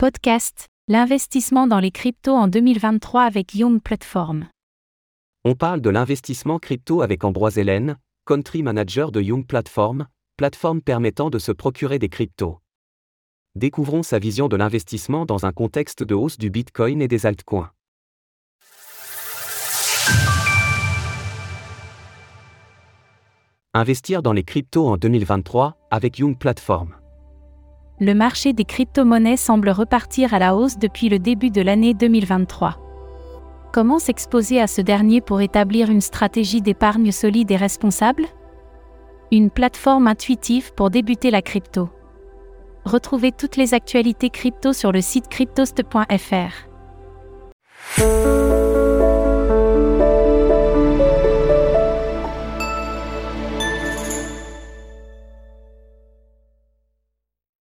Podcast L'investissement dans les cryptos en 2023 avec Young Platform. On parle de l'investissement crypto avec Ambroise Hélène, country manager de Young Platform, plateforme permettant de se procurer des cryptos. Découvrons sa vision de l'investissement dans un contexte de hausse du Bitcoin et des altcoins. Investir dans les cryptos en 2023 avec Young Platform le marché des crypto-monnaies semble repartir à la hausse depuis le début de l'année 2023. Comment s'exposer à ce dernier pour établir une stratégie d'épargne solide et responsable? Une plateforme intuitive pour débuter la crypto. Retrouvez toutes les actualités crypto sur le site cryptost.fr.